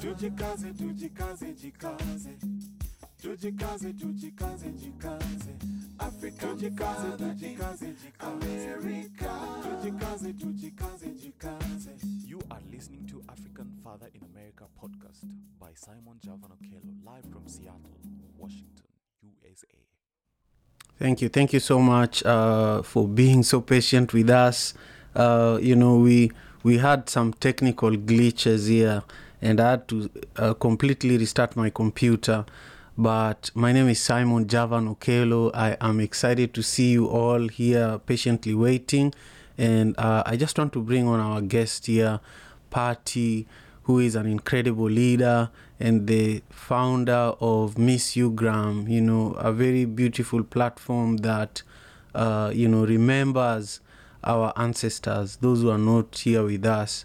Tujikaze, tujikaze, jikaze. Tujikaze, tujikaze, jikaze. Africa, tujikaze, tujikaze, jikaze. America. Tujikaze, tujikaze, jikaze. You are listening to African Father in America podcast by Simon Javan Okello, live from Seattle, Washington, USA. Thank you. Thank you so much uh, for being so patient with us. Uh, you know, we we had some technical glitches here, and I had to uh, completely restart my computer. But my name is Simon Javan Okello. I am excited to see you all here patiently waiting. And uh, I just want to bring on our guest here, Patty, who is an incredible leader and the founder of Miss Ugram, you know, a very beautiful platform that, uh, you know, remembers our ancestors, those who are not here with us.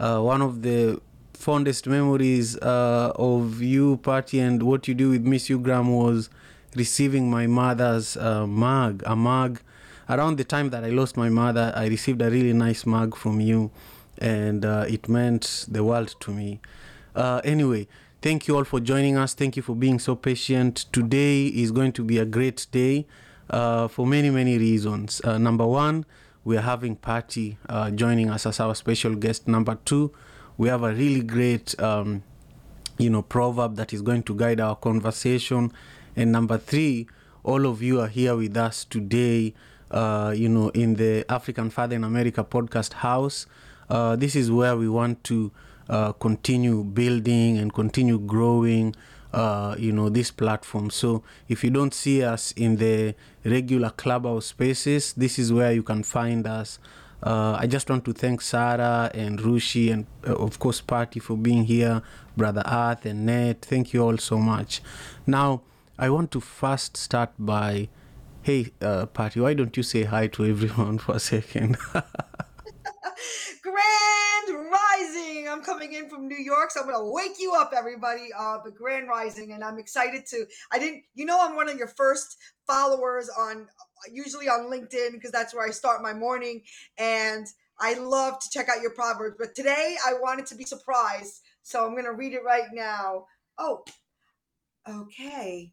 Uh, one of the fondest memories uh, of you, Patty, and what you do with Miss Ugram was receiving my mother's uh, mug, a mug. Around the time that I lost my mother, I received a really nice mug from you, and uh, it meant the world to me. Uh, anyway, thank you all for joining us. Thank you for being so patient. Today is going to be a great day uh, for many, many reasons. Uh, number one, we are having Patty uh, joining us as our special guest. Number two, we have a really great, um, you know, proverb that is going to guide our conversation. And number three, all of you are here with us today, uh, you know, in the African Father in America podcast house. Uh, this is where we want to uh, continue building and continue growing uh, you know this platform so if you don't see us in the regular clubhouse spaces this is where you can find us uh, i just want to thank sarah and rushi and uh, of course Patty for being here brother earth and ned thank you all so much now i want to first start by hey uh, Patty why don't you say hi to everyone for a second Grand Rising. I'm coming in from New York, so I'm gonna wake you up, everybody. Uh, but Grand Rising, and I'm excited to. I didn't, you know, I'm one of your first followers on, usually on LinkedIn because that's where I start my morning, and I love to check out your proverbs. But today I wanted to be surprised, so I'm gonna read it right now. Oh, okay.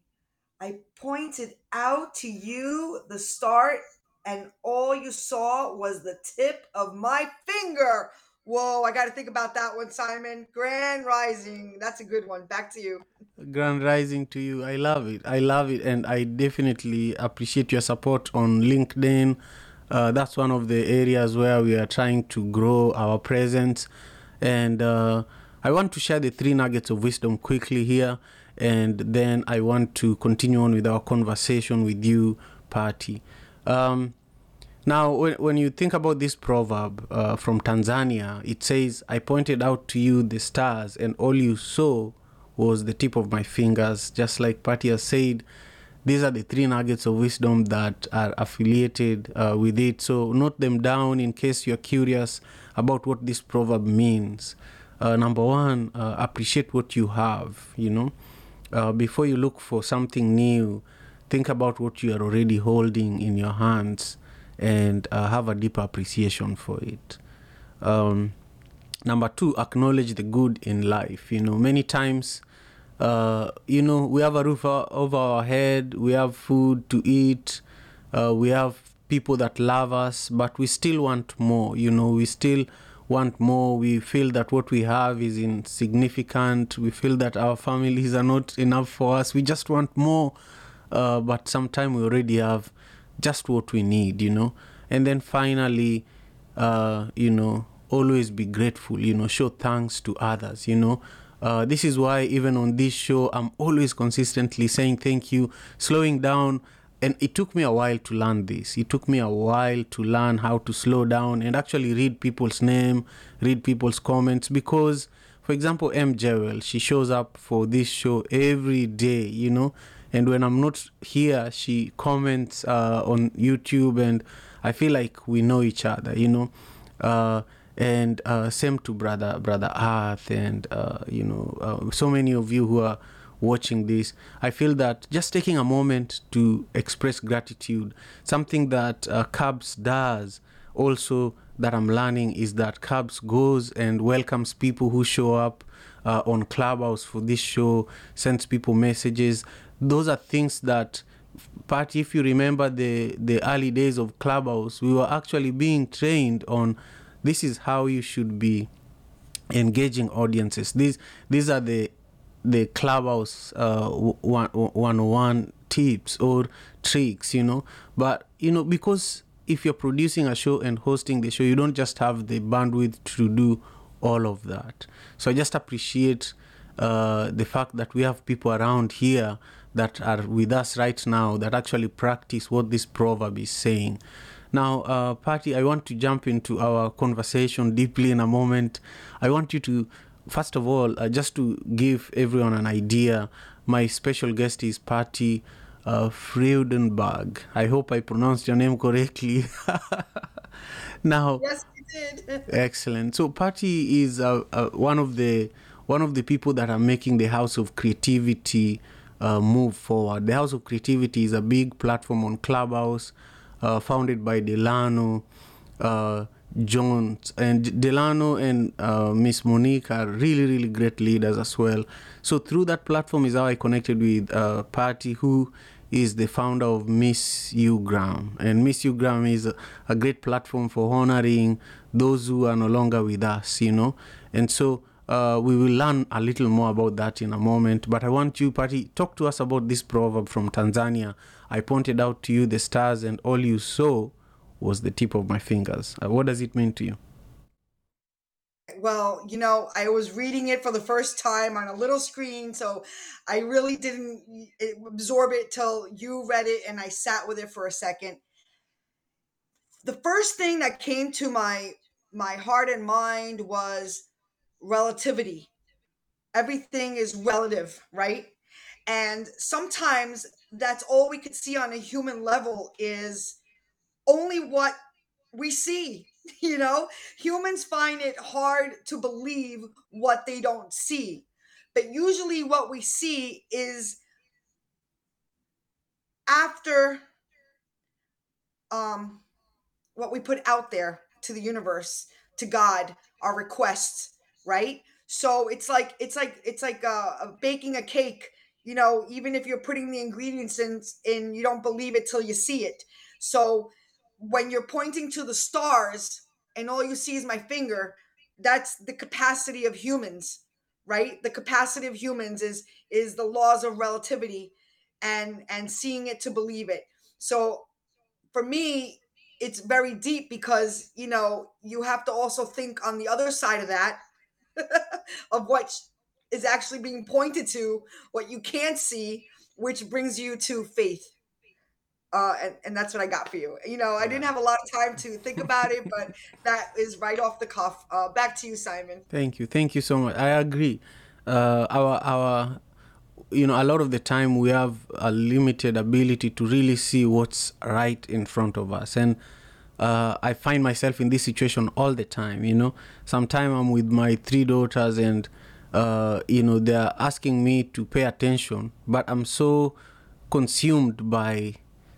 I pointed out to you the start and all you saw was the tip of my finger. Whoa, I got to think about that one, Simon. Grand Rising. That's a good one. Back to you. Grand Rising to you. I love it. I love it. And I definitely appreciate your support on LinkedIn. Uh, that's one of the areas where we are trying to grow our presence. And uh, I want to share the three nuggets of wisdom quickly here. And then I want to continue on with our conversation with you, Patty. Um, now, when, when you think about this proverb uh, from Tanzania, it says, I pointed out to you the stars, and all you saw was the tip of my fingers. Just like Patty has said, these are the three nuggets of wisdom that are affiliated uh, with it. So, note them down in case you're curious about what this proverb means. Uh, number one, uh, appreciate what you have, you know. Uh, before you look for something new, think about what you are already holding in your hands and uh, have a deeper appreciation for it. Um, number two, acknowledge the good in life. You know, many times, uh, you know, we have a roof over our head, we have food to eat, uh, we have people that love us, but we still want more. You know, we still want more. We feel that what we have is insignificant. We feel that our families are not enough for us. We just want more, uh, but sometimes we already have just what we need, you know. And then finally, uh, you know, always be grateful, you know, show thanks to others, you know. Uh, this is why even on this show, I'm always consistently saying thank you, slowing down. And it took me a while to learn this. It took me a while to learn how to slow down and actually read people's name, read people's comments. Because, for example, M. Jewel, she shows up for this show every day, you know and when i'm not here she comments uh, on youtube and i feel like we know each other you know uh, and uh, same to brother brother earth and uh, you know uh, so many of you who are watching this i feel that just taking a moment to express gratitude something that uh, cubs does also that i'm learning is that cubs goes and welcomes people who show up uh, on Clubhouse for this show, sends people messages. Those are things that, Pat, if you remember the, the early days of Clubhouse, we were actually being trained on this is how you should be engaging audiences. These these are the the clubhouse uh, one one one tips or tricks, you know. But you know because if you're producing a show and hosting the show, you don't just have the bandwidth to do all of that. So I just appreciate uh, the fact that we have people around here that are with us right now that actually practice what this proverb is saying. Now, uh, Patty, I want to jump into our conversation deeply in a moment. I want you to, first of all, uh, just to give everyone an idea, my special guest is Patty uh, Freudenberg. I hope I pronounced your name correctly. now, Yes, you did. excellent. So, Patty is uh, uh, one of the one of the people that are making the House of Creativity uh, move forward. The House of Creativity is a big platform on Clubhouse, uh, founded by Delano. Uh, Jones and Delano and uh, Miss Monique are really, really great leaders as well. So through that platform is how I connected with uh, Patty, who is the founder of Miss U Graham, and Miss U Graham is a, a great platform for honoring those who are no longer with us, you know. And so uh, we will learn a little more about that in a moment. But I want you, Patty, talk to us about this proverb from Tanzania. I pointed out to you the stars, and all you saw was the tip of my fingers. Uh, what does it mean to you? Well, you know, I was reading it for the first time on a little screen, so I really didn't absorb it till you read it and I sat with it for a second. The first thing that came to my my heart and mind was relativity. Everything is relative, right? And sometimes that's all we could see on a human level is only what we see. You know, humans find it hard to believe what they don't see. But usually, what we see is after um, what we put out there to the universe, to God, our requests, right? So it's like it's like it's like uh, uh, baking a cake. You know, even if you're putting the ingredients in, in, you don't believe it till you see it. So when you're pointing to the stars and all you see is my finger, that's the capacity of humans, right? The capacity of humans is is the laws of relativity and and seeing it to believe it. So for me, it's very deep because you know you have to also think on the other side of that of what is actually being pointed to, what you can't see, which brings you to faith uh, and, and that's what I got for you. You know, I didn't have a lot of time to think about it, but that is right off the cuff. Uh, back to you, Simon. Thank you, thank you so much. I agree. Uh, our our, you know, a lot of the time we have a limited ability to really see what's right in front of us, and uh, I find myself in this situation all the time. You know, sometimes I'm with my three daughters, and uh, you know, they're asking me to pay attention, but I'm so consumed by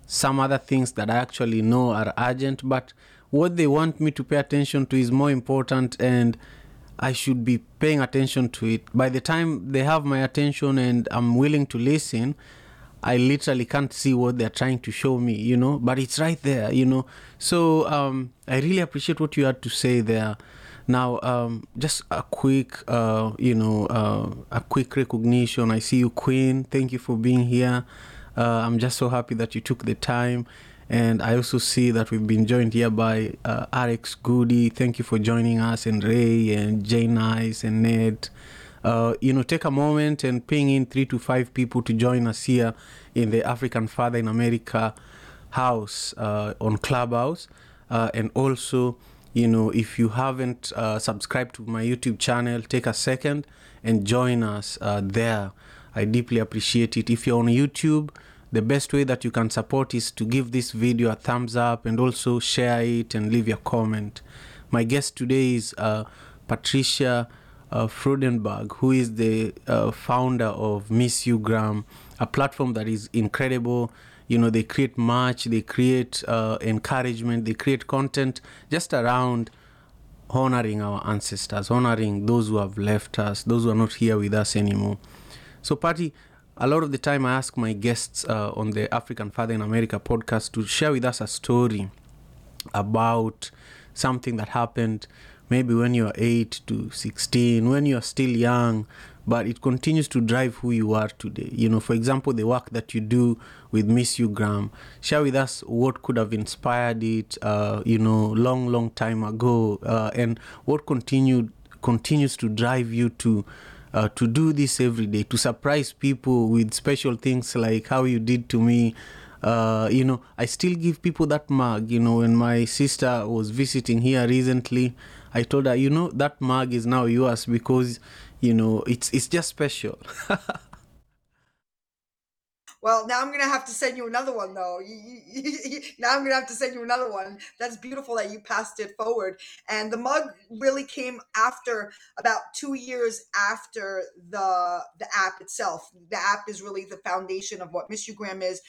some other things that I actually know are urgent, but what they want me to pay attention to is more important and I should be paying attention to it. By the time they have my attention and I'm willing to listen, I literally can't see what they're trying to show me, you know, but it's right there, you know. So um, I really appreciate what you had to say there. Now, um, just a quick, uh, you know, uh, a quick recognition. I see you, Queen. Thank you for being here. Uh, I'm just so happy that you took the time. And I also see that we've been joined here by uh, Alex Goody. Thank you for joining us, and Ray, and Jay Nice, and Ned. Uh, you know, take a moment and ping in three to five people to join us here in the African Father in America house uh, on Clubhouse. Uh, and also, you know, if you haven't uh, subscribed to my YouTube channel, take a second and join us uh, there. I deeply appreciate it. If you're on YouTube, the best way that you can support is to give this video a thumbs up and also share it and leave your comment. My guest today is uh, Patricia uh, Freudenberg, who is the uh, founder of Miss You Graham, a platform that is incredible. You know, they create merch, they create uh, encouragement, they create content just around honoring our ancestors, honoring those who have left us, those who are not here with us anymore. So, Patty, a lot of the time I ask my guests uh, on the African Father in America podcast to share with us a story about something that happened maybe when you're 8 to 16, when you're still young, but it continues to drive who you are today. You know, for example, the work that you do with Miss You Graham. Share with us what could have inspired it, uh, you know, long, long time ago, uh, and what continued continues to drive you to. Uh, to do this every day, to surprise people with special things like how you did to me, uh, you know, I still give people that mug. You know, when my sister was visiting here recently, I told her, you know, that mug is now yours because, you know, it's it's just special. Well, now I'm gonna have to send you another one, though. Now I'm gonna have to send you another one. That's beautiful that you passed it forward. And the mug really came after about two years after the the app itself. The app is really the foundation of what Miss You Graham is,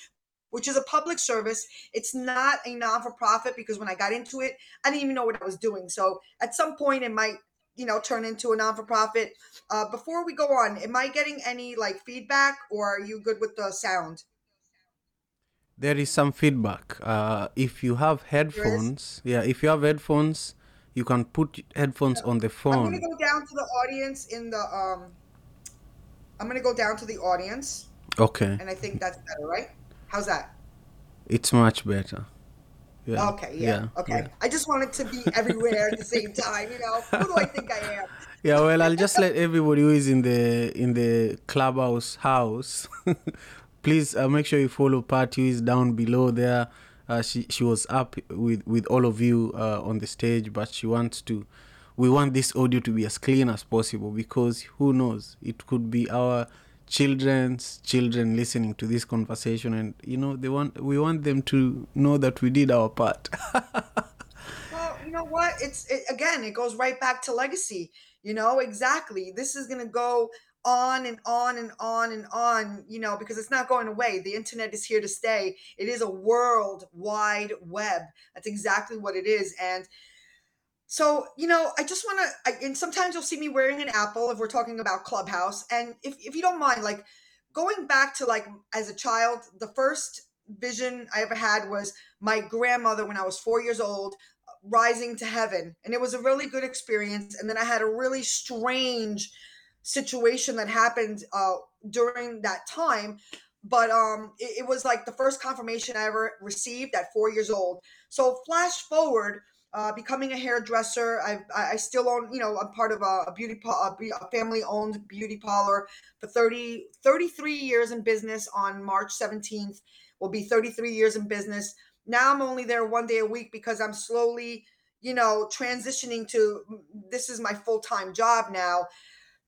which is a public service. It's not a non for profit because when I got into it, I didn't even know what I was doing. So at some point, it might you know turn into a non for profit. Uh, before we go on, am I getting any like feedback, or are you good with the sound? there is some feedback. Uh, if you have headphones, yeah, if you have headphones, you can put headphones on the phone. I'm gonna go down to the audience in the um. I'm gonna go down to the audience, Okay, and I think that's better, right? How's that? it's much better. Yeah. Okay, yeah, okay. yeah. I just wanted to be everywhere at the same time. You know, who do I think I am? Yeah, well, I'll just let everybody who is in the in the clubhouse house, please uh, make sure you follow Pat who is down below there. Uh, she she was up with with all of you uh, on the stage, but she wants to. We want this audio to be as clean as possible because who knows? It could be our children's children listening to this conversation, and you know they want we want them to know that we did our part. Well, you know what? It's it, again, it goes right back to legacy. You know, exactly. This is going to go on and on and on and on, you know, because it's not going away. The internet is here to stay. It is a world wide web. That's exactly what it is. And so, you know, I just want to, and sometimes you'll see me wearing an apple if we're talking about Clubhouse. And if, if you don't mind, like going back to like as a child, the first vision I ever had was my grandmother when I was four years old rising to heaven. And it was a really good experience. And then I had a really strange situation that happened uh, during that time. But um, it, it was like the first confirmation I ever received at four years old. So flash forward, uh, becoming a hairdresser. I, I still own, you know, I'm part of a, a beauty, a, family owned beauty parlor for 30, 33 years in business on March 17th. Will be 33 years in business. Now I'm only there one day a week because I'm slowly, you know, transitioning to this is my full time job now.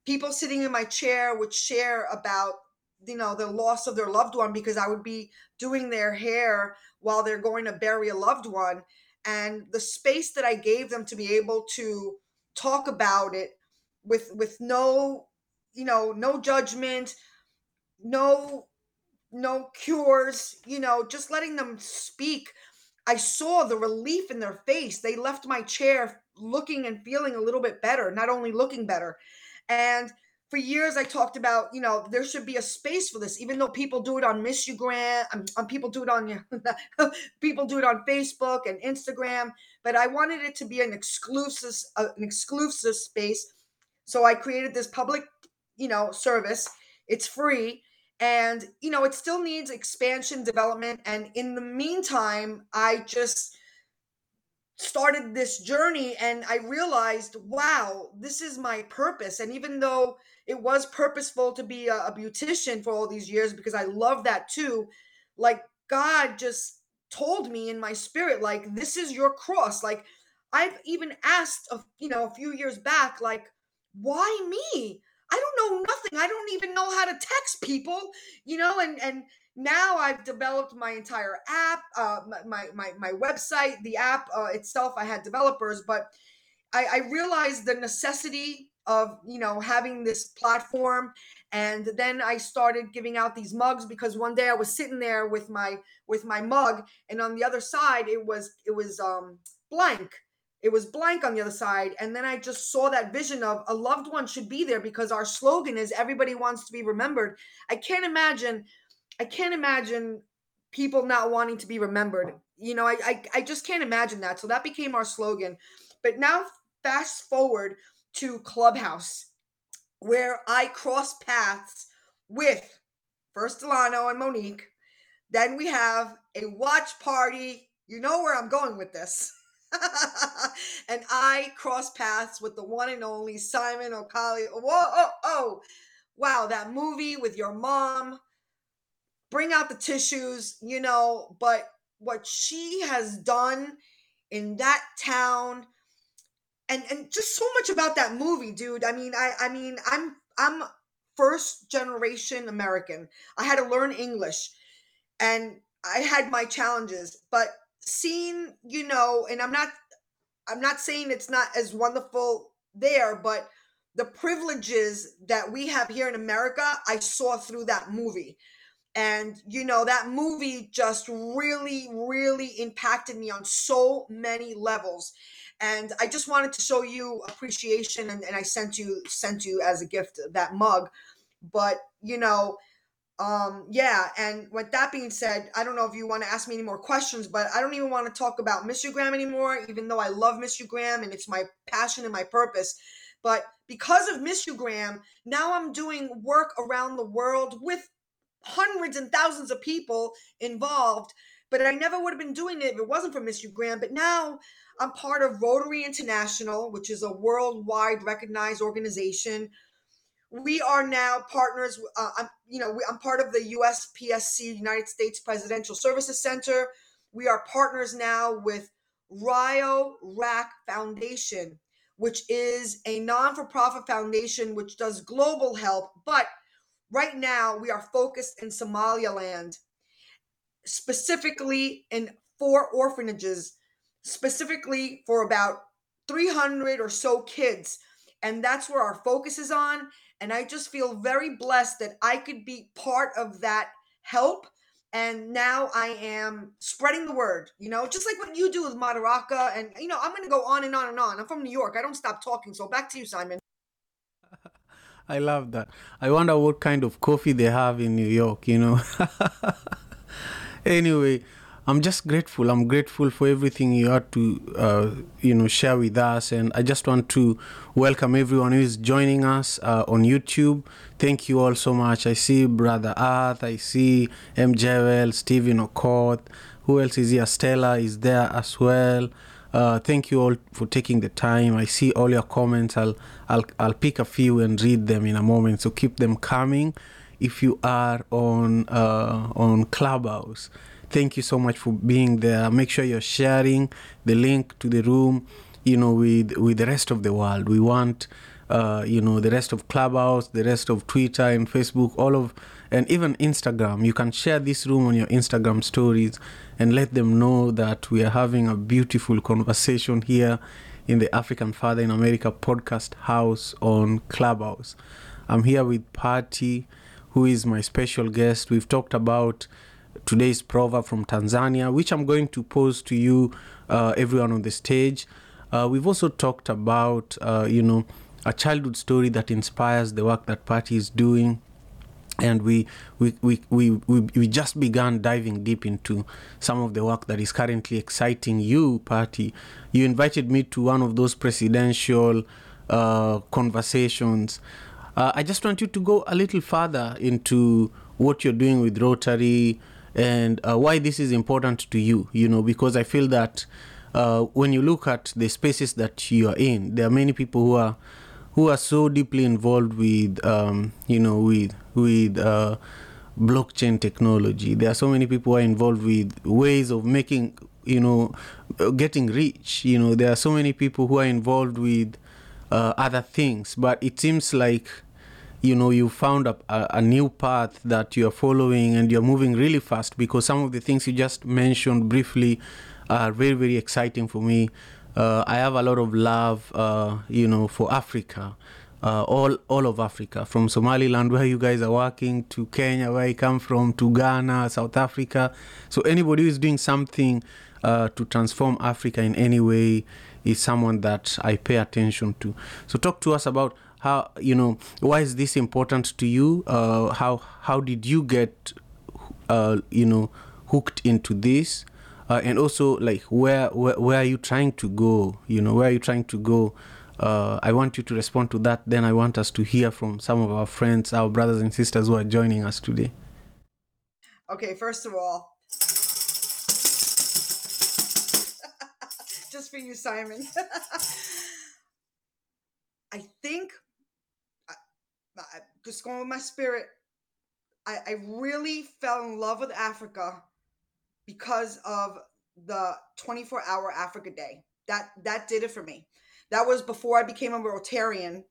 People sitting in my chair would share about, you know, the loss of their loved one because I would be doing their hair while they're going to bury a loved one. And the space that I gave them to be able to talk about it with with no, you know, no judgment, no no cures, you know, just letting them speak. I saw the relief in their face. They left my chair looking and feeling a little bit better, not only looking better. And for years, I talked about, you know, there should be a space for this, even though people do it on Miss You Grant, um, um, people do it on people do it on Facebook and Instagram. But I wanted it to be an exclusive, uh, an exclusive space. So I created this public, you know, service. It's free and you know it still needs expansion development and in the meantime i just started this journey and i realized wow this is my purpose and even though it was purposeful to be a, a beautician for all these years because i love that too like god just told me in my spirit like this is your cross like i've even asked a, you know a few years back like why me I don't know nothing. I don't even know how to text people, you know, and and now I've developed my entire app, uh, my, my my website, the app uh, itself. I had developers, but I, I realized the necessity of you know having this platform, and then I started giving out these mugs because one day I was sitting there with my with my mug, and on the other side it was it was um blank. It was blank on the other side. And then i just saw that vision of a loved one should be there because our slogan is everybody wants to be remembered. I can't imagine i can't imagine people not wanting to be remembered. You know I, I i just can't imagine that. So that became our slogan. But now fast forward to clubhouse where i cross paths with first delano and monique then we have a watch party you know where i'm going with this and I cross paths with the one and only Simon Okello. Whoa, oh, oh, wow, that movie with your mom. Bring out the tissues, you know, but what she has done in that town and and just so much about that movie, dude. I mean, I I mean, I'm I'm first generation American. I had to learn English and I had my challenges, but seeing, you know, and I'm not I'm not saying it's not as wonderful there, but the privileges that we have here in America, I saw through that movie. And you know, that movie just really, really impacted me on so many levels. And I just wanted to show you appreciation and, and I sent you sent you as a gift that mug. But you know, um yeah and with that being said i don't know if you want to ask me any more questions but i don't even want to talk about mr graham anymore even though i love mr graham and it's my passion and my purpose but because of mr graham now i'm doing work around the world with hundreds and thousands of people involved but i never would have been doing it if it wasn't for mr graham but now i'm part of rotary international which is a worldwide recognized organization we are now partners. Uh, I'm, you know, I'm part of the USPSC, United States Presidential Services Center. We are partners now with Rio Rack Foundation, which is a non-for-profit foundation which does global help. But right now, we are focused in Somaliland, specifically in four orphanages, specifically for about 300 or so kids. And that's where our focus is on and I just feel very blessed that I could be part of that help. And now I am spreading the word, you know, just like what you do with Madaraka. And, you know, I'm going to go on and on and on. I'm from New York. I don't stop talking. So back to you, Simon. I love that. I wonder what kind of coffee they have in New York, you know. anyway, I'm just grateful. I'm grateful for everything you had to, uh, you know, share with us. And I just want to welcome everyone who is joining us uh, on YouTube. Thank you all so much. I see Brother Earth. I see M. Jewel, Stephen Okoth. Who else is here? Stella is there as well. Uh, thank you all for taking the time. I see all your comments. I'll, I'll, I'll pick a few and read them in a moment. So keep them coming. If you are on uh, on Clubhouse, thank you so much for being there. Make sure you're sharing the link to the room, you know, with with the rest of the world. We want, uh, you know, the rest of Clubhouse, the rest of Twitter and Facebook, all of, and even Instagram. You can share this room on your Instagram stories and let them know that we are having a beautiful conversation here in the African Father in America podcast house on Clubhouse. I'm here with Patty, who is my special guest. We've talked about today's proverb from Tanzania, which I'm going to pose to you, uh, everyone on the stage. Uh, we've also talked about, uh, you know, a childhood story that inspires the work that Patty is doing. And we, we, we, we, we, we just began diving deep into some of the work that is currently exciting you, Patty. You invited me to one of those presidential uh, conversations. Uh, I just want you to go a little further into what you're doing with Rotary, and uh, why this is important to you you know because i feel that uh, when you look at the spaces that you are in there are many people who are who are so deeply involved with um, you know with with uh, blockchain technology. There are so many people who are involved with ways of making you know getting rich you know. There are so many people who are involved with uh, other things. But it seems like you know you found a, a, new path that you're following and you're moving really fast because some of the things you just mentioned briefly are very very exciting for me. Uh, i have a lot of love uh, you know for africa uh, all all of africa from somaliland where you guys are working to kenya where i come from to ghana south africa. So anybody who is doing something uh, to transform africa in any way is someone that I pay attention to. So talk to us about how you know why is this important to you? Uh, how how did you get uh, you know hooked into this? Uh, and also like where, where where are you trying to go? You know where are you trying to go? Uh, I want you to respond to that. Then I want us to hear from some of our friends, our brothers and sisters who are joining us today. Okay, first of all, just for you, Simon. I think, just going with my spirit, I, I really fell in love with Africa because of the 24 hour Africa Day. That that did it for me. That was before I became a Rotarian.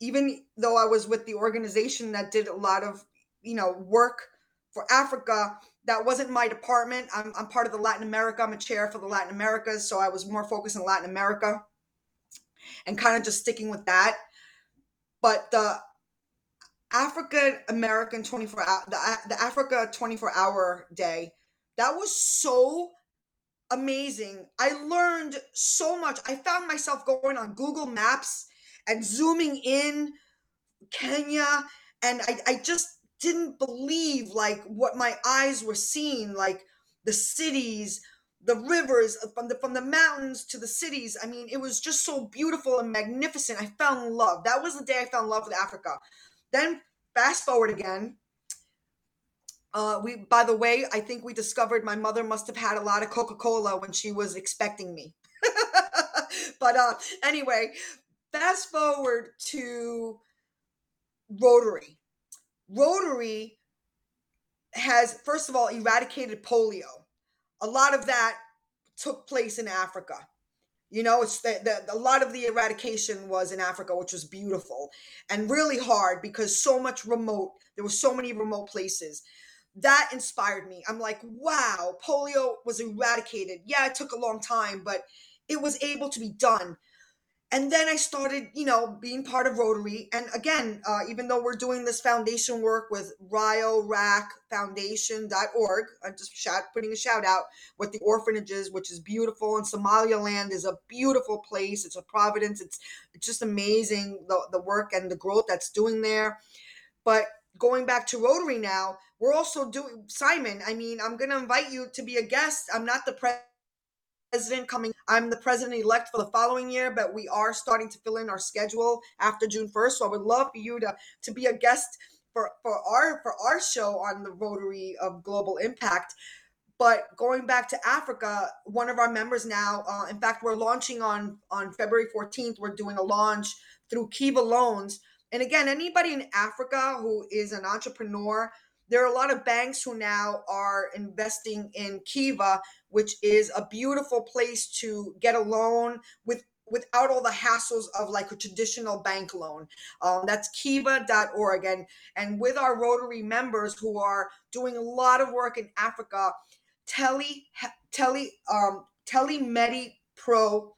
Even though I was with the organization that did a lot of, you know, work for Africa, that wasn't my department. I'm, I'm part of the Latin America. I'm a chair for the Latin Americas, so I was more focused on Latin America and kind of just sticking with that. But the African American 24 hour the, the Africa 24 hour day that was so amazing. I learned so much. I found myself going on Google Maps and zooming in Kenya and I, I just didn't believe like what my eyes were seeing like the cities the rivers uh, from the from the mountains to the cities. I mean it was just so beautiful and magnificent. I fell in love. That was the day i fell in love with africa. Then fast forward again. Uh, we by the way i think we discovered my mother must have had a lot of coca-cola when she was expecting me. But uh anyway fast forward to rotary rotary has first of all eradicated polio. A lot of that took place in africa. You know it's the, the, a lot of the eradication was in africa which was beautiful and really hard because so much remote there were so many remote places. That inspired me. I'm like wow polio was eradicated. Yeah it took a long time but it was able to be done and then I started, you know, being part of Rotary. And again, uh, even though we're doing this foundation work with RioRac I'm just shout, putting a shout out with the orphanages, which is beautiful. And Somaliland is a beautiful place. It's a providence. It's, it's just amazing the, the work and the growth that's doing there. But going back to Rotary now, we're also doing Simon. I mean, I'm going to invite you to be a guest. I'm not the president president coming. I'm the president elect for the following year, but we are starting to fill in our schedule after June 1st. So I would love for you to to be a guest for for our for our show on the Rotary of Global Impact. But going back to Africa, one of our members now, uh, in fact, we're launching on on February 14th. We're doing a launch through Kiva Loans. And again, anybody in Africa who is an entrepreneur, there are a lot of banks who now are investing in Kiva, which is a beautiful place to get a loan with without all the hassles of like a traditional bank loan. Um, that's kiva.org. And, and with our Rotary members who are doing a lot of work in Africa, Tele, Tele, um, Telemedi Pro,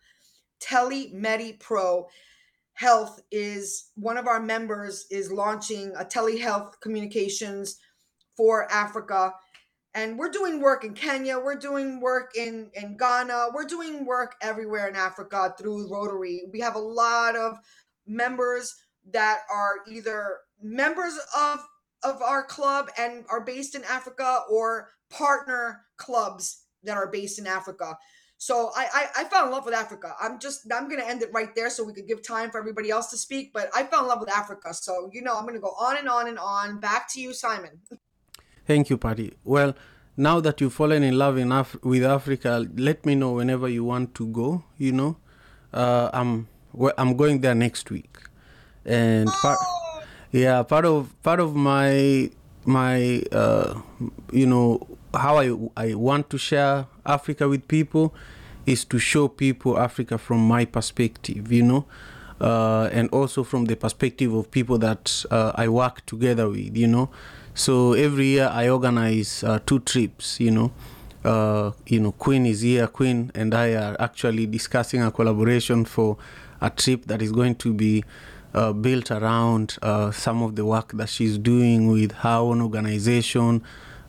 Telemedi Pro Health is one of our members is launching a telehealth communications for Africa and we're doing work in Kenya, we're doing work in in Ghana, we're doing work everywhere in Africa through Rotary. We have a lot of members that are either members of of our club and are based in Africa or partner clubs that are based in Africa. So I, I, I fell in love with Africa. I'm just I'm gonna end it right there so we could give time for everybody else to speak. But I fell in love with Africa. So you know I'm gonna go on and on and on. Back to you, Simon. Thank you, Patty. Well, now that you've fallen in love in Af- with Africa, let me know whenever you want to go. You know, uh, I'm I'm going there next week, and part, yeah, part of part of my my uh, you know how I I want to share Africa with people is to show people Africa from my perspective. You know. Uh, and also from the perspective of people that uh, I work together with, you know, so every year I organize uh, two trips, you know. Uh, you know, Queen is here. Queen and I are actually discussing a collaboration for a trip that is going to be uh, built around uh, some of the work that she's doing with her own organization.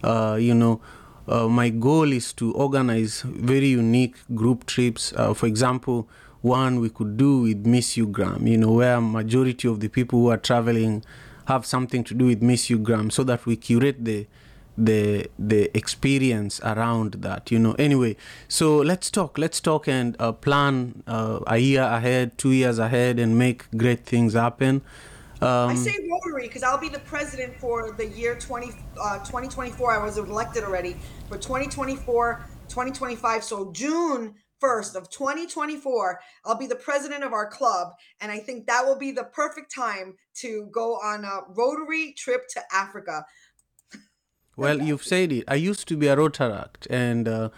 Uh, you know, uh, my goal is to organize very unique group trips. Uh, for example, one we could do with Miss Ugram, you know, where majority of the people who are traveling have something to do with Miss Ugram, so that we curate the the the experience around that you know anyway so let's talk let's talk and uh, plan uh, a year ahead two years ahead and make great things happen I um, say Rotary because I'll be the president for the year 20, uh, 2024. I was elected already for 2024, 2025. So June 1st of 2024, I'll be the president of our club. And I think that will be the perfect time to go on a Rotary trip to Africa. Well, you've said it. I used to be a Rotaract, and uh,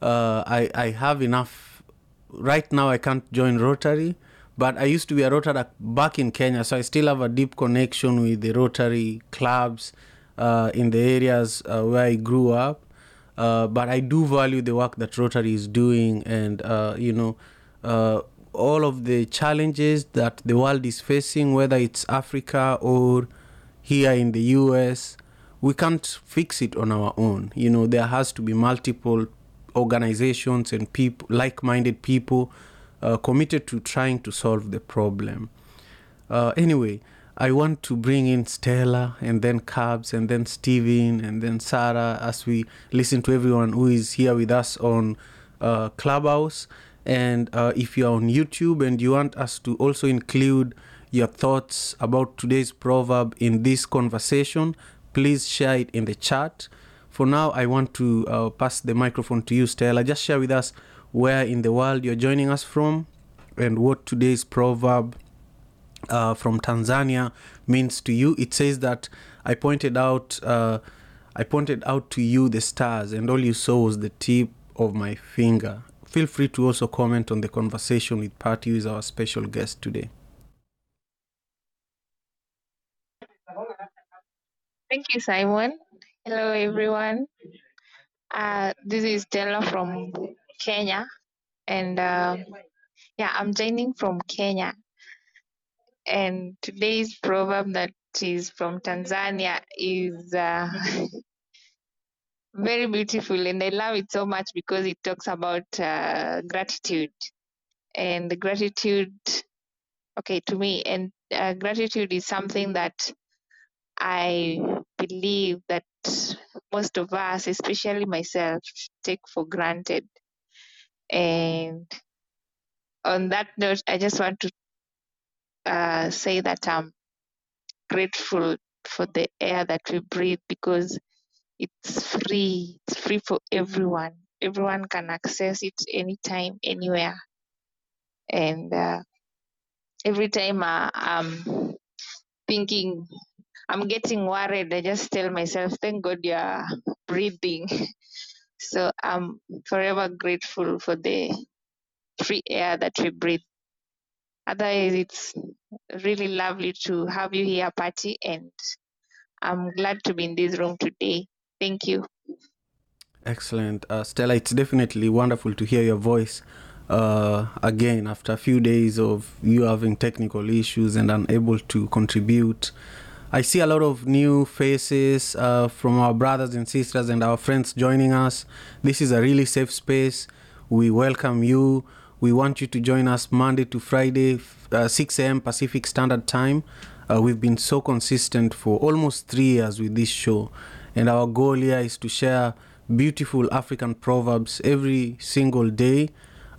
uh, I I have enough. Right now, I can't join Rotary, but I used to be a Rotaract back in Kenya, so I still have a deep connection with the Rotary clubs uh, in the areas uh, where I grew up. Uh, but I do value the work that Rotary is doing, and uh, you know, uh, all of the challenges that the world is facing, whether it's Africa or here in the US, we can't fix it on our own. You know, there has to be multiple organizations and people, like-minded people, uh, committed to trying to solve the problem. Uh, anyway, I want to bring in Stella and then Cabs and then Steven and then Sarah as we listen to everyone who is here with us on uh, Clubhouse. And uh, if you're on YouTube and you want us to also include your thoughts about today's proverb in this conversation, please share it in the chat. For now, I want to uh, pass the microphone to you, Stella. Just share with us where in the world you're joining us from and what today's proverb uh, from Tanzania means to you. It says that I pointed out, uh, I pointed out to you the stars, and all you saw was the tip of my finger. Feel free to also comment on the conversation with Patty, who is our special guest today. Thank you, Simon. Hello, everyone. Uh, this is Stella from Kenya, and uh, yeah, I'm joining from Kenya. And today's proverb that is from Tanzania is uh, very beautiful, and I love it so much because it talks about uh, gratitude and the gratitude. Okay, to me, and uh, gratitude is something that I believe that most of us, especially myself, take for granted. And on that note, I just want to uh, say that I'm grateful for the air that we breathe because it's free. It's free for everyone. Everyone can access it anytime, anywhere. And uh, every time uh, I'm thinking I'm getting worried. I just tell myself, thank God you're breathing. So I'm forever grateful for the free air that we breathe. Otherwise, it's really lovely to have you here, Patty, and I'm glad to be in this room today. Thank you. Excellent. Uh, Stella, it's definitely wonderful to hear your voice uh, again after a few days of you having technical issues and unable to contribute. I see a lot of new faces uh, from our brothers and sisters and our friends joining us. This is a really safe space. We welcome you. We want you to join us Monday to Friday, uh, 6 a.m. Pacific Standard Time. Uh, we've been so consistent for almost three years with this show. And our goal here is to share beautiful African proverbs every single day,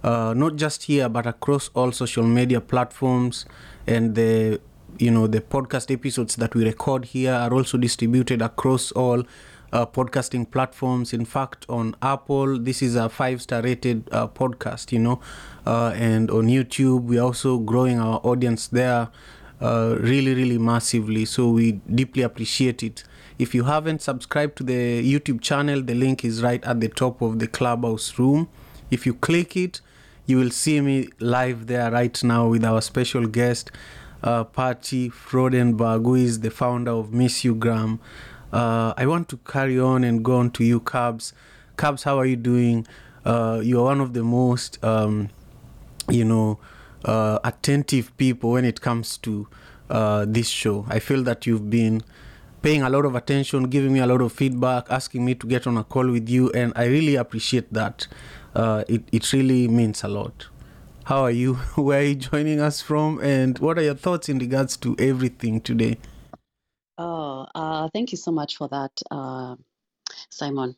uh, not just here, but across all social media platforms. And the you know the podcast episodes that we record here are also distributed across all uh, podcasting platforms. In fact on apple this is a five star rated uh, podcast you know uh, and on youtube we're also growing our audience there uh, really really massively. So we deeply appreciate it. If you haven't subscribed to the youtube channel the link is right at the top of the clubhouse room. If you click it you will see me live there right now with our special guest uh, Patty Freudenberg, who is the founder of Miss You Gram. Uh, I want to carry on and go on to you, Cubs. Cubs, how are you doing? Uh, you are one of the most, um, you know, uh, attentive people when it comes to uh, this show. I feel that you've been paying a lot of attention, giving me a lot of feedback, asking me to get on a call with you, and I really appreciate that. Uh, it it really means a lot. How are you? Where are you joining us from? And what are your thoughts in regards to everything today? Oh, uh, thank you so much for that, uh, Simon.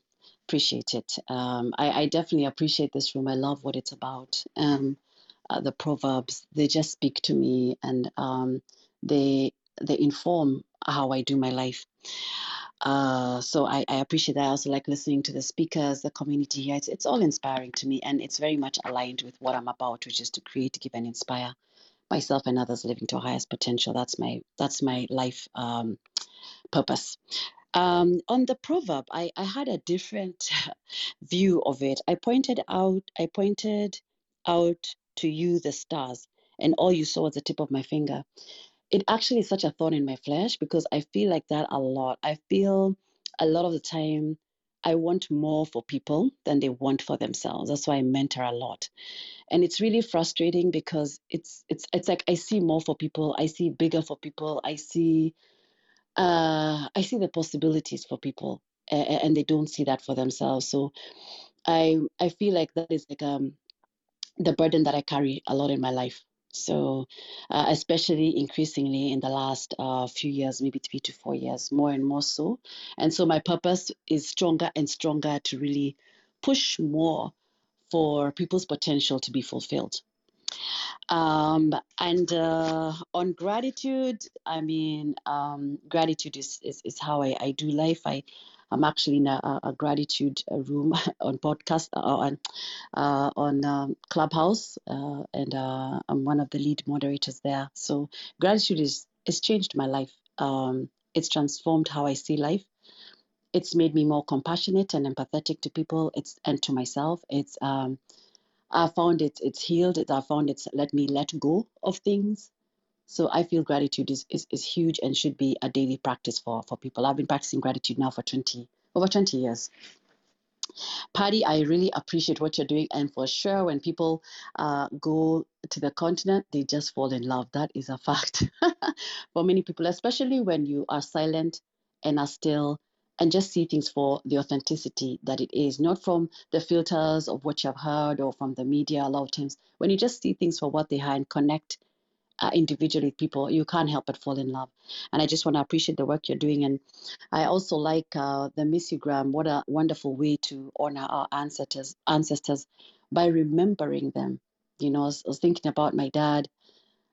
Appreciate it. Um, I, I definitely appreciate this room. I love what it's about. Um, uh, the proverbs they just speak to me, and um, they they inform how I do my life. Uh, so I, I appreciate that. I also like listening to the speakers, the community here. It's, it's all inspiring to me, and it's very much aligned with what I'm about, which is to create, give, and inspire myself and others living to our highest potential. That's my that's my life um, purpose. Um, on the proverb, I, I had a different view of it. I pointed out I pointed out to you the stars, and all you saw was the tip of my finger it actually is such a thorn in my flesh because I feel like that a lot. I feel a lot of the time I want more for people than they want for themselves. That's why I mentor a lot. And it's really frustrating because it's it's it's like I see more for people, I see bigger for people, I see uh I see the possibilities for people and, they don't see that for themselves. So I I feel like that is like um the burden that I carry a lot in my life. So, uh, especially increasingly in the last uh, few years, maybe three to four years, more and more so. And so, my purpose is stronger and stronger to really push more for people's potential to be fulfilled. Um, and uh, on gratitude, I mean, um, gratitude is, is, is how I, I do life. I, I'm actually in a, a gratitude uh, room on podcast uh, on uh, on um, Clubhouse, uh, and uh, I'm one of the lead moderators there. So gratitude is it's changed my life. Um, it's transformed how I see life. It's made me more compassionate and empathetic to people. It's and to myself. It's um, I found it it's healed it. I found it's let me let go of things. So I feel gratitude is, is, is huge and should be a daily practice for, for people. I've been practicing gratitude now for 20 over 20 years. Patty, I really appreciate what you're doing. And for sure, when people uh, go to the continent, they just fall in love. That is a fact for many people, especially when you are silent and are still and just see things for the authenticity that it is, not from the filters of what you've heard or from the media a lot of times. When you just see things for what they are and connect uh, individually people, you can't help but fall in love. And I just want to appreciate the work you're doing. And I also like uh, the Missugram. What a wonderful way to honor our ancestors, ancestors by remembering them. You know, I was, I was thinking about my dad,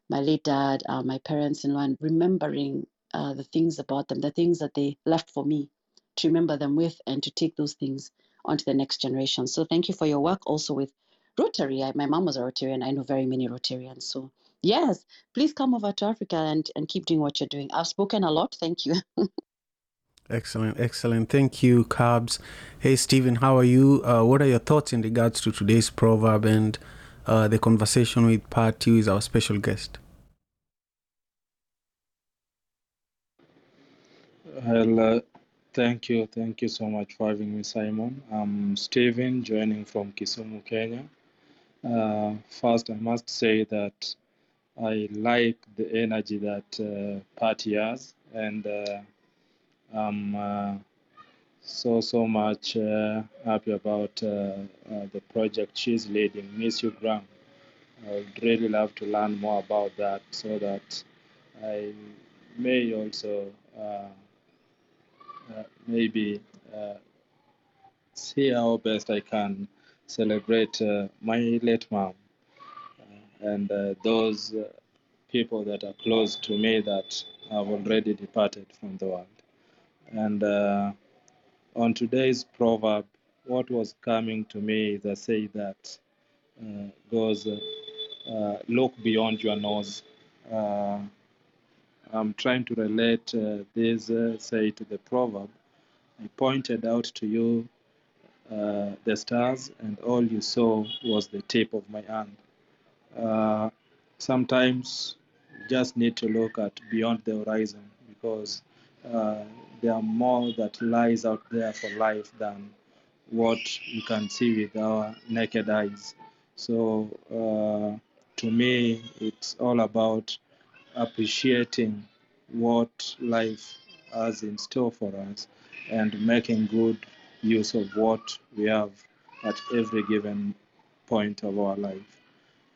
my late dad, uh, my parents-in-law, and remembering uh, the things about them, the things that they left for me to remember them with, and to take those things onto the next generation. So thank you for your work also with Rotary. I, my mom was a Rotarian. I know very many Rotarians. So Yes, please come over to Africa and, and keep doing what you're doing. I've spoken a lot. Thank you. Excellent, excellent. Thank you, Cabs. Hey, Stephen, how are you? Uh, what are your thoughts in regards to today's proverb and uh, the conversation with Pat, Is our special guest? Well, uh, thank you. Thank you so much for having me, Simon. I'm Stephen, joining from Kisumu, Kenya. Uh, first, I must say that I like the energy that uh, Patty has, and uh, I'm uh, so so much uh, happy about uh, the project she's leading, Miss You Graham. I would really love to learn more about that, so that I may also maybe see how best I can celebrate my late mom and uh, those uh, people that are close to me that have already departed from the world. And uh, on today's proverb, what was coming to me is a say that uh, goes, uh, uh, look beyond your nose. I'm trying to relate this say to the proverb. I pointed out to you the stars, and all you saw was the tip of my hand uh, sometimes you just need to look at beyond the horizon because uh, there are more that lies out there for life than what you can see with our naked eyes. So uh, to me, it's all about appreciating what life has in store for us and making good use of what we have at every given point of our life.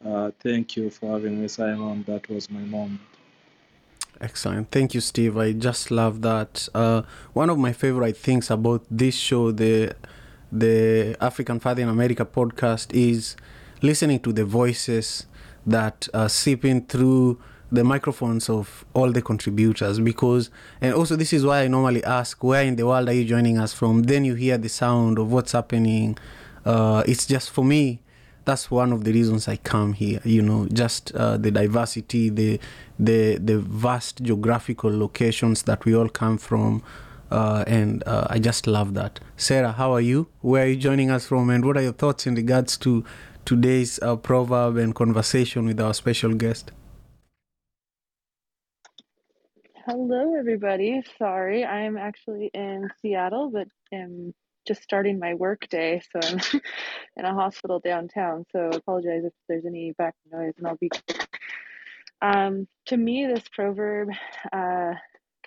Uh, thank you for having me, Simon. That was my moment. Excellent. Thank you, Steve. I just love that. Uh, one of my favorite things about this show, the the African Father in America podcast, is listening to the voices that uh, seep in through the microphones of all the contributors because and also this is why i normally ask where in the world are you joining us from then you hear the sound of what's happening uh, it's just for me that's one of the reasons i come here you know just uh, the diversity the the the vast geographical locations that we all come from uh, and uh, I just love that. Sarah, how are you? Where are you joining us from, and what are your thoughts in regards to today's uh, proverb and conversation with our special guest? Hello, everybody. Sorry, I'm actually in Seattle, but am just starting my work day, so I'm in a hospital downtown. So apologize if there's any background noise, and I'll be. Um, to me, this proverb, uh,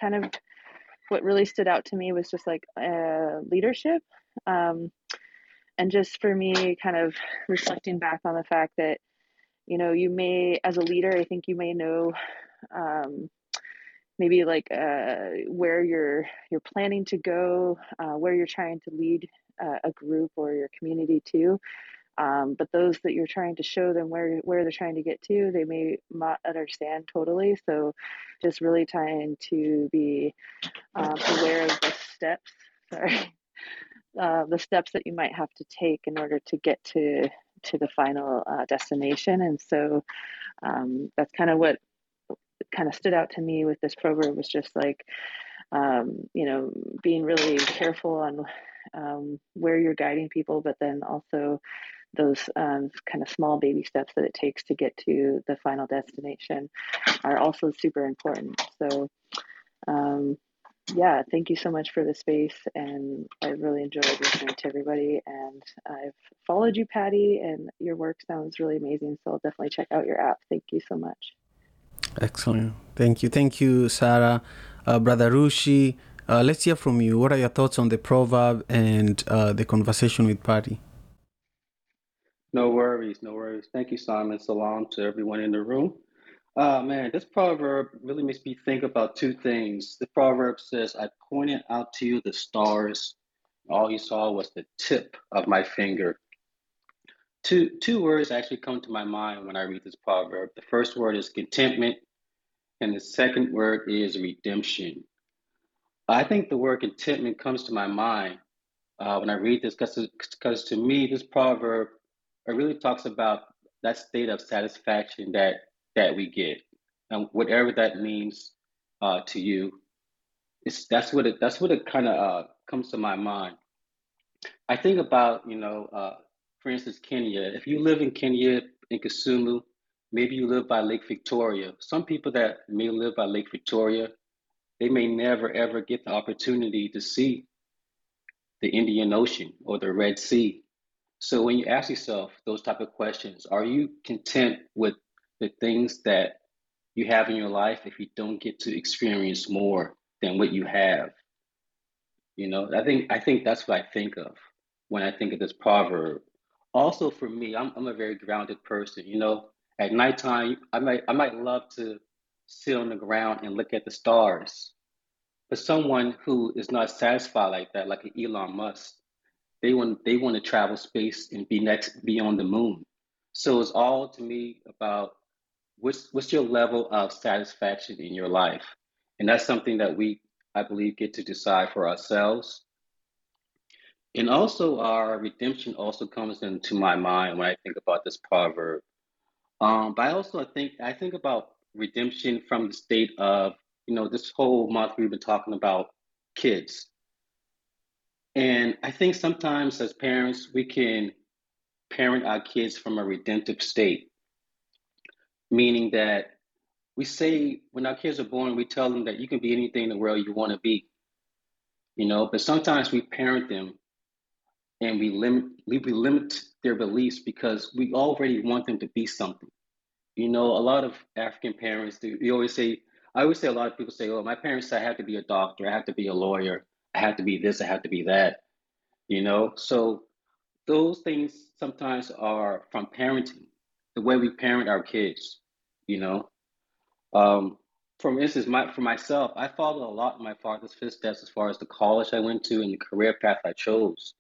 kind of what really stood out to me was just like uh, leadership, um, and just for me, kind of reflecting back on the fact that you know you may, as a leader, I think you may know. Um, maybe like uh, where you're you're planning to go, uh, where you're trying to lead uh, a group or your community to. Um, but those that you're trying to show them where where they're trying to get to, they may not understand totally. So, just really trying to be um, aware of the steps. Sorry, uh, the steps that you might have to take in order to get to to the final uh, destination. And so, um, that's kind of what kind of stood out to me with this program was just like, um, you know, being really careful on um, where you're guiding people, but then also those um, kind of small baby steps that it takes to get to the final destination are also super important. So, um, yeah, thank you so much for the space, and I really enjoyed listening to everybody. And I've followed you, Patty, and your work sounds really amazing. So I'll definitely check out your app. Thank you so much. Excellent. Thank you. Thank you, Sarah. Uh, Brother Rushi, uh, let's hear from you. What are your thoughts on the proverb and uh, the conversation with Patty? No worries, no worries. Thank you, Simon. Salam to everyone in the room. Uh, man, this proverb really makes me think about two things. The proverb says, I pointed out to you the stars. All you saw was the tip of my finger. Two, two words actually come to my mind when I read this proverb. The first word is contentment, and the second word is redemption. I think the word contentment comes to my mind uh, when I read this because to me, this proverb it really talks about that state of satisfaction that that we get, and whatever that means uh, to you, it's that's what it that's what it kind of uh, comes to my mind. I think about you know, uh, for instance, Kenya. If you live in Kenya in Kisumu, maybe you live by Lake Victoria. Some people that may live by Lake Victoria, they may never ever get the opportunity to see the Indian Ocean or the Red Sea. So when you ask yourself those type of questions, are you content with the things that you have in your life if you don't get to experience more than what you have? You know, I think I think that's what I think of when I think of this proverb. Also for me, I'm I'm a very grounded person. You know, at nighttime I might I might love to sit on the ground and look at the stars. But someone who is not satisfied like that, like an Elon Musk, they want they want to travel space and be next be on the moon. So it's all to me about what's what's your level of satisfaction in your life, and that's something that we I believe get to decide for ourselves. And also our redemption also comes into my mind when I think about this proverb. Um, but I also think I think about redemption from the state of you know this whole month we've been talking about kids and I think sometimes as parents, we can parent our kids from a redemptive state, meaning that we say when our kids are born, we tell them that you can be anything in the world you want to be, you know, but sometimes we parent them and we limit we limit their beliefs because we already want them to be something. You know, a lot of African parents, they, always say, I always say a lot of people say, "Oh, my parents said I have to be a doctor, I have to be a lawyer, I have to be this, I have to be that." You know, so those things sometimes are from parenting, the way we parent our kids. You know, um, for instance, my for myself, I followed a lot in my father's footsteps as far as the college I went to and the career path I chose.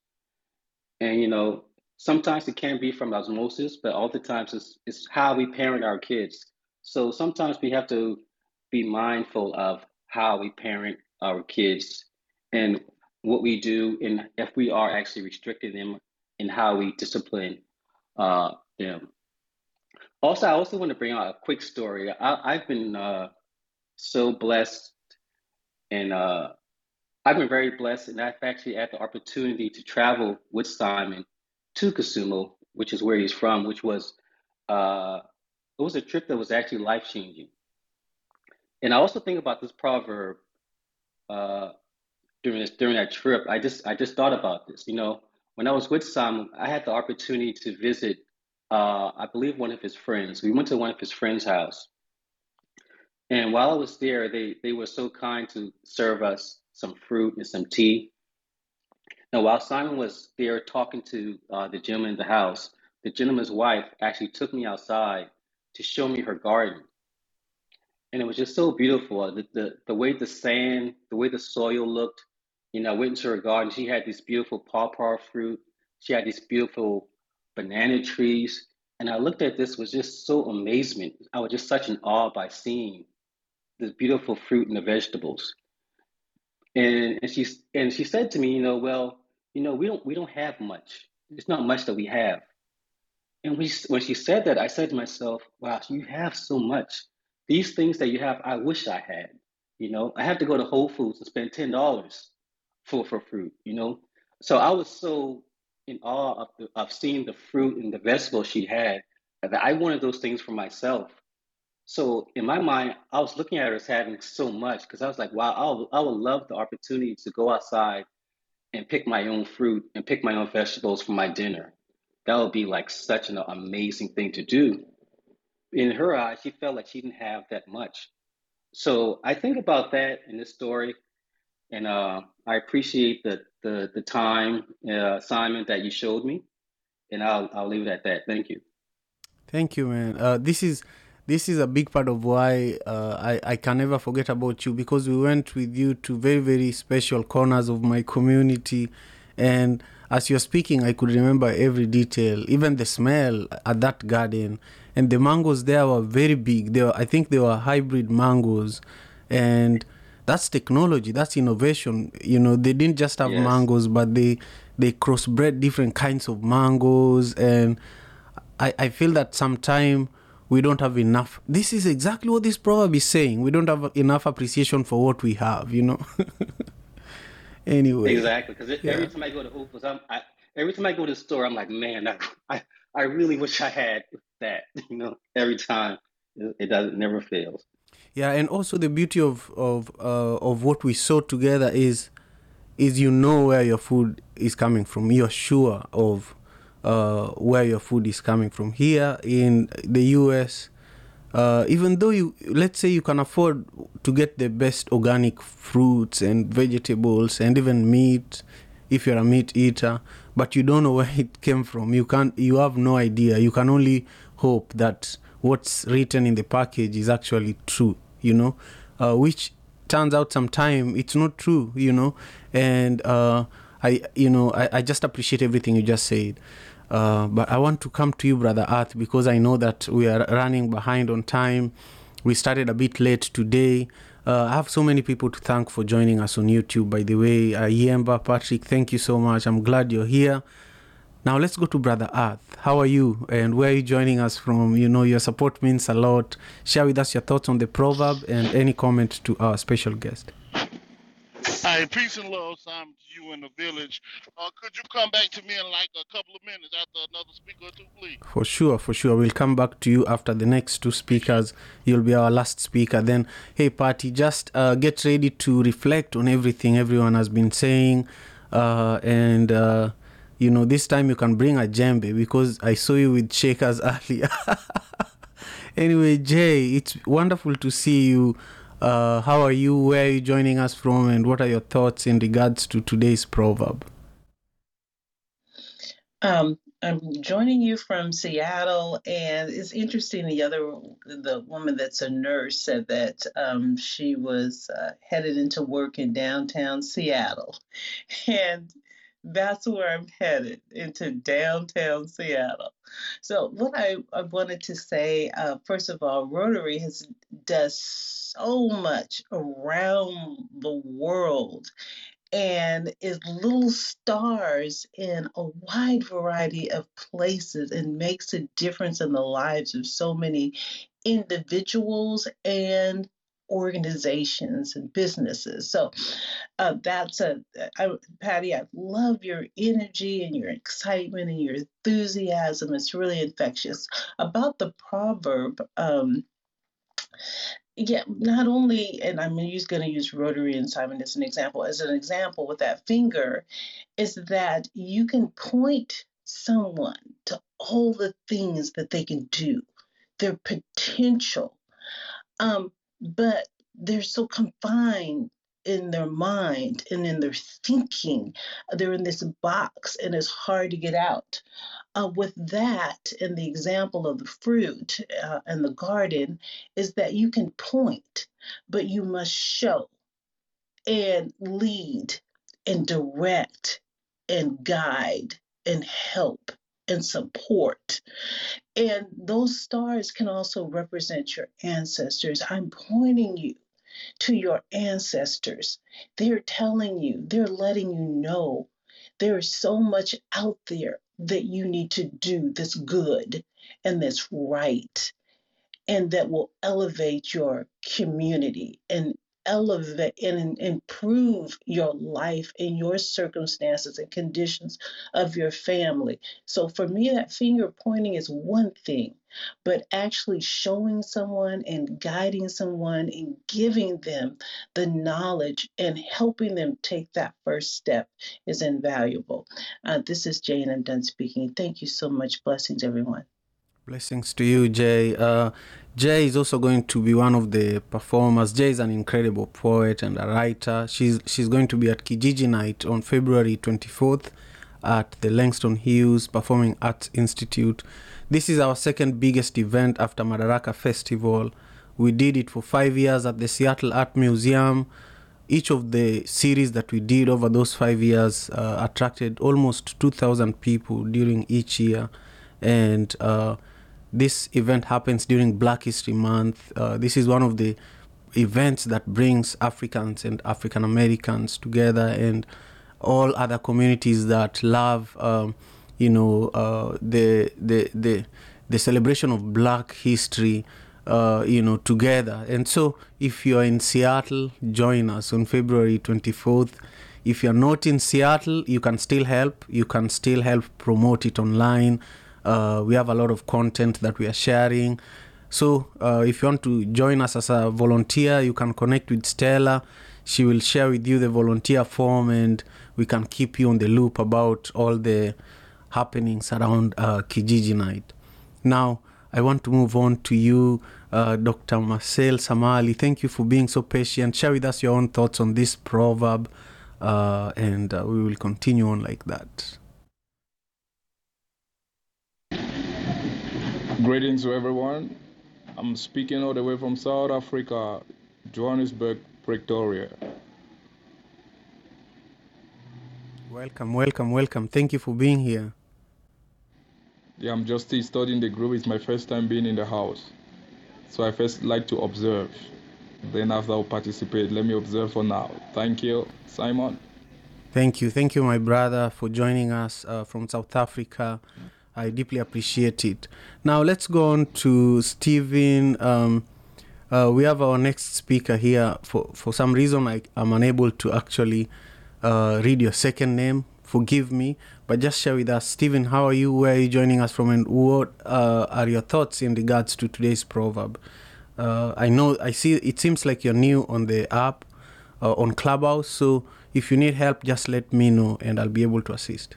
And you know, sometimes it can be from osmosis, but oftentimes it's it's how we parent our kids. So sometimes we have to be mindful of how we parent our kids and what we do and if we are actually restricting them in how we discipline uh, them. Also, I also want to bring out a quick story. I, I've been uh, so blessed and uh, I've been very blessed, and I've actually had the opportunity to travel with Simon to Kisumu, which is where he's from, which was uh, it was a trip that was actually life changing. And I also think about this proverb uh, during this during that trip. I just I just thought about this. You know, when I was with Simon, I had the opportunity to visit, uh, I believe, one of his friends. We went to one of his friends' house, and while I was there, they they were so kind to serve us some fruit and some tea. Now, while Simon was there talking to uh, the gentleman in the house, the gentleman's wife actually took me outside to show me her garden. And it was just so beautiful. The, the, the way the sand, the way the soil looked. You know, I went into her garden. She had these beautiful pawpaw fruit. She had these beautiful banana trees. And I looked at this was just so amazement. I was just such in awe by seeing this beautiful fruit and the vegetables. And, and she and she said to me, you know, well, you know, we don't we don't have much. It's not much that we have. And we, when she said that, I said to myself, wow, you have so much. These things that you have, I wish I had. You know, I have to go to Whole Foods and spend ten dollars for for fruit. You know, so I was so in awe of the, of seeing the fruit and the vegetables she had that I wanted those things for myself. So in my mind, I was looking at her as having so much because I was like, wow, I would, I would love the opportunity to go outside and pick my own fruit and pick my own vegetables for my dinner. That would be like such an amazing thing to do. In her eyes, she felt like she didn't have that much. So I think about that in this story, and uh, I appreciate the the, the time, uh, that you showed me, and I'll I'll leave it at that. Thank you. Thank you, man. Uh, this is this is a big part of why uh, I, I can never forget about you because we went with you to very very special corners of my community. And as you're speaking i could remember every detail even the smell at that garden. And the mangoes there were very big. They were, i think they were hybrid mangoes. And that's technology that's innovation. You know they didn't just have Yes. mangoes but they they crossbred different kinds of mangoes. And I, I feel that sometime we don't have enough. This is exactly what this proverb is saying. We don't have enough appreciation for what we have, you know. anyway, Exactly, because Yeah. every time I go to Foods, I'm, I, every time I go to the store, I'm like, man, I, I, I really wish I had that. You know, every time it, it does, it never fails. yeah, and also the beauty of of uh, of what we saw together is is you know where your food is coming from. You're sure of uh, where your food is coming from. Here in the U.S., uh, even though you let's say you can afford to get the best organic fruits and vegetables and even meat if you're a meat eater but you don't know where it came from you can't you have no idea you can only hope that what's written in the package is actually true you know uh, which turns out sometime it's not true you know and uh, i you know I, I just appreciate everything you just said uh, but I want to come to you, Brother Earth, because I know that we are running behind on time. We started a bit late today. Uh, I have so many people to thank for joining us on YouTube, by the way. Uh, Yemba, Patrick, thank you so much. I'm glad you're here. Now let's go to Brother Earth. How are you and where are you joining us from? You know, your support means a lot. Share with us your thoughts on the proverb and any comment to our special guest. Hey, peace and love, Simon, to you in the village. Uh, could you come back to me in like a couple of minutes after another speaker or two, please? For sure, for sure. We'll come back to you after the next two speakers. You'll be our last speaker. Then, hey, Patty, just uh, get ready to reflect on everything everyone has been saying. Uh, and, uh, you know, this time you can bring a djembe because I saw you with shakers earlier. anyway, Jay, it's wonderful to see you. Uh, how are you? Where are you joining us from? And what are your thoughts in regards to today's proverb? Um, I'm joining you from Seattle, and it's interesting. The other, the woman that's a nurse said that um, she was uh, headed into work in downtown Seattle, and that's where I'm headed into downtown Seattle. So, what I, I wanted to say, uh, first of all, Rotary has does so much around the world and is little stars in a wide variety of places and makes a difference in the lives of so many individuals and organizations and businesses. So uh, that's a, I, Patty, I love your energy and your excitement and your enthusiasm. It's really infectious. About the proverb, um, yeah, not only, and I'm just going to use Rotary and Simon as an example, as an example with that finger, is that you can point someone to all the things that they can do, their potential, um, but they're so confined in their mind and in their thinking. They're in this box and it's hard to get out. Uh, with that, and the example of the fruit uh, and the garden, is that you can point, but you must show and lead and direct and guide and help and support. And those stars can also represent your ancestors. I'm pointing you to your ancestors. They're telling you, they're letting you know there is so much out there that you need to do that's good and that's right and that will elevate your community and elevate and improve your life and your circumstances and conditions of your family. So for me, that finger pointing is one thing, but actually showing someone and guiding someone and giving them the knowledge and helping them take that first step is invaluable. Uh, this is Jane. I'm done speaking. Thank you so much. Blessings, everyone. Blessings to you, Jay. Uh, Jay is also going to be one of the performers. Jay is an incredible poet and a writer. She's she's going to be at Kijiji Night on February 24th at the Langston Hughes Performing Arts Institute. This is our second biggest event after Madaraka Festival. We did it for five years at the Seattle Art Museum. Each of the series that we did over those five years uh, attracted almost 2,000 people during each year. And uh, this event happens during Black History Month. Uh, this is one of the events that brings Africans and African Americans together and all other communities that love, um, you know, uh, the, the, the, the celebration of Black history, uh, you know, together. And so if you're in Seattle, join us on February 24th. If you're not in Seattle, you can still help. You can still help promote it online. Uh, we have a lot of content that we are sharing. So uh, if you want to join us as a volunteer, you can connect with Stella. She will share with you the volunteer form, and we can keep you on the loop about all the happenings around uh, Kijiji Night. Now, I want to move on to you, uh, Dr. Marcel Samali. Thank you for being so patient. Share with us your own thoughts on this proverb, uh, and uh, we will continue on like that. Greetings to everyone. I'm speaking all the way from South Africa, Johannesburg, Pretoria. Welcome, welcome, welcome. Thank you for being here. Yeah, I'm just still studying the group. It's my first time being in the house. So I first like to observe. Then after I'll participate. Let me observe for now. Thank you, Simon. Thank you. Thank you, my brother, for joining us uh, from South Africa. I deeply appreciate it. Now let's go on to Stephen. Um, uh, we have our next speaker here. For for some reason, I am unable to actually uh, read your second name. Forgive me, but just share with us, Stephen. How are you? Where are you joining us from? And what uh, are your thoughts in regards to today's proverb? Uh, I know I see. It seems like you're new on the app, uh, on Clubhouse. So if you need help, just let me know, and I'll be able to assist.